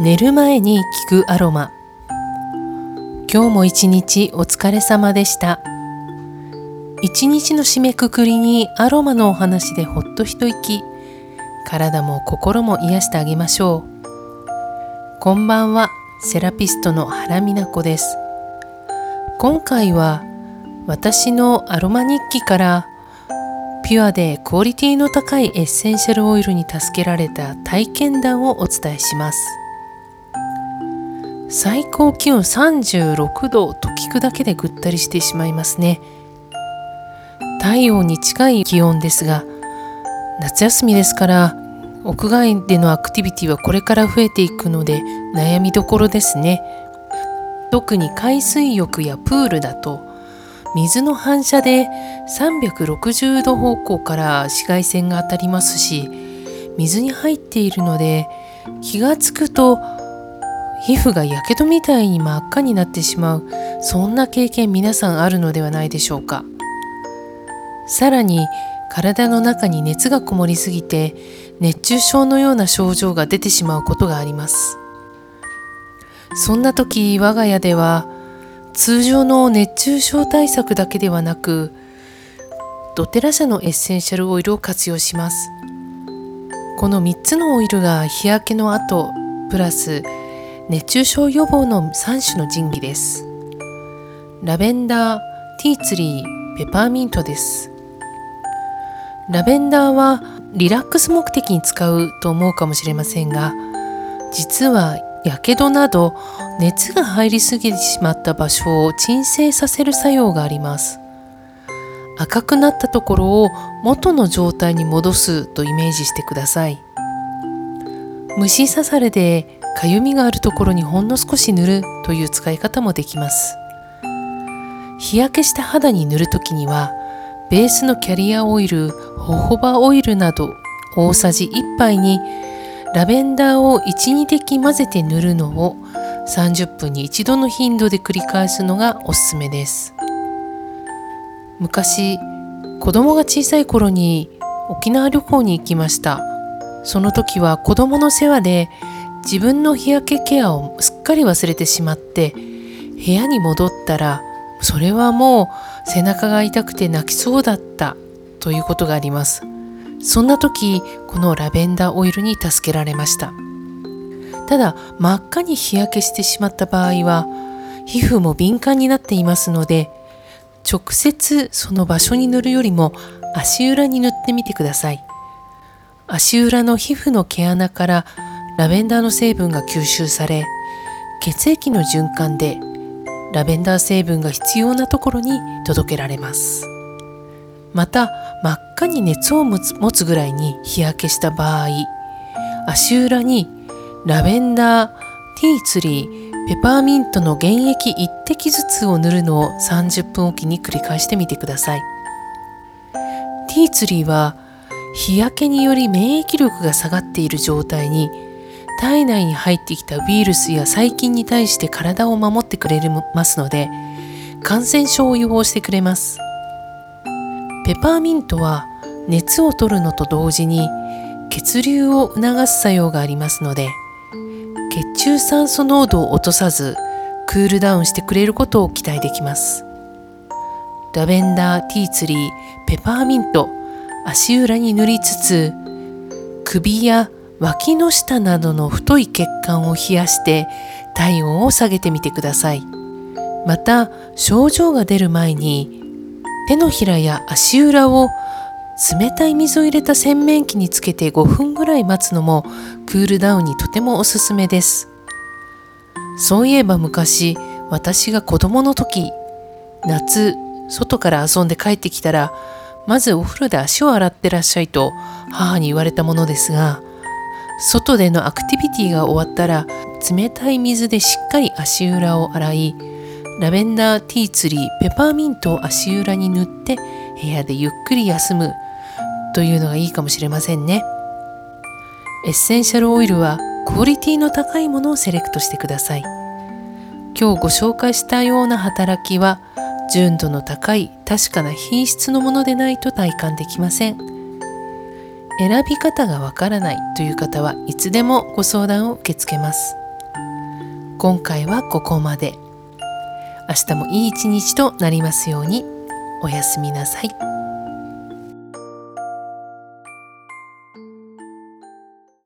寝る前に聞くアロマ。今日も一日お疲れ様でした。一日の締めくくりにアロマのお話でほっと一息。体も心も癒してあげましょう。こんばんはセラピストの原美奈子です。今回は私のアロマ日記からピュアでクオリティの高いエッセンシャルオイルに助けられた体験談をお伝えします。最高気温36度と聞くだけでぐったりしてしまいますね。太陽に近い気温ですが夏休みですから屋外でのアクティビティはこれから増えていくので悩みどころですね。特に海水浴やプールだと水の反射で360度方向から紫外線が当たりますし水に入っているので気がつくと皮膚がやけどみたいに真っ赤になってしまう。そんな経験皆さんあるのではないでしょうか。さらに体の中に熱がこもりすぎて熱中症のような症状が出てしまうことがあります。そんな時我が家では通常の熱中症対策だけではなくドテラ社のエッセンシャルオイルを活用します。この3つのオイルが日焼けの後プラス熱中症予防の3種の神器です。ラベンダー、ティーツリー、ペパーミントです。ラベンダーはリラックス目的に使うと思うかもしれませんが実はやけどなど熱が入りすぎてしまった場所を鎮静させる作用があります。赤くなったところを元の状態に戻すとイメージしてください。虫刺されでかゆみがあるところにほんの少し塗るという使い方もできます。日焼けした肌に塗るときにはベースのキャリアオイルホホバオイルなど大さじ1杯にラベンダーを12滴混ぜて塗るのを30分に一度の頻度で繰り返すのがおすすめです。昔子供が小さい頃に沖縄旅行に行きました。その時は子供の世話で自分の日焼けケアをすっかり忘れてしまって部屋に戻ったらそれはもう背中が痛くて泣きそうだったということがあります。そんな時このラベンダーオイルに助けられました。ただ真っ赤に日焼けしてしまった場合は皮膚も敏感になっていますので直接その場所に塗るよりも足裏に塗ってみてください。足裏の皮膚の毛穴からラベンダーの成分が吸収され血液の循環でラベンダー成分が必要なところに届けられます。また真っ赤に熱を持つぐらいに日焼けした場合足裏にラベンダー、ティーツリー、ペパーミントの原液1滴ずつを塗るのを30分おきに繰り返してみてください。ティーツリーは日焼けにより免疫力が下がっている状態に体内に入ってきたウイルスや細菌に対して体を守ってくれますので感染症を予防してくれます。ペパーミントは熱を取るのと同時に血流を促す作用がありますので血中酸素濃度を落とさずクールダウンしてくれることを期待できます。ラベンダー、ティーツリー、ペパーミント足裏に塗りつつ首や脇の下などの太い血管を冷やして体温を下げてみてください。また症状が出る前に手のひらや足裏を冷たい水を入れた洗面器につけて5分ぐらい待つのもクールダウンにとてもおすすめです。そういえば昔私が子供の時夏外から遊んで帰ってきたらまずお風呂で足を洗ってらっしゃいと母に言われたものですが外でのアクティビティが終わったら冷たい水でしっかり足裏を洗いラベンダーティーツリーペパーミントを足裏に塗って部屋でゆっくり休むというのがいいかもしれませんね。エッセンシャルオイルはクオリティの高いものをセレクトしてください。今日ご紹介したような働きは純度の高い確かな品質のものでないと体感できません。選び方がわからないという方はいつでもご相談を受け付けます。今回はここまで。明日もいい一日となりますように。おやすみなさい。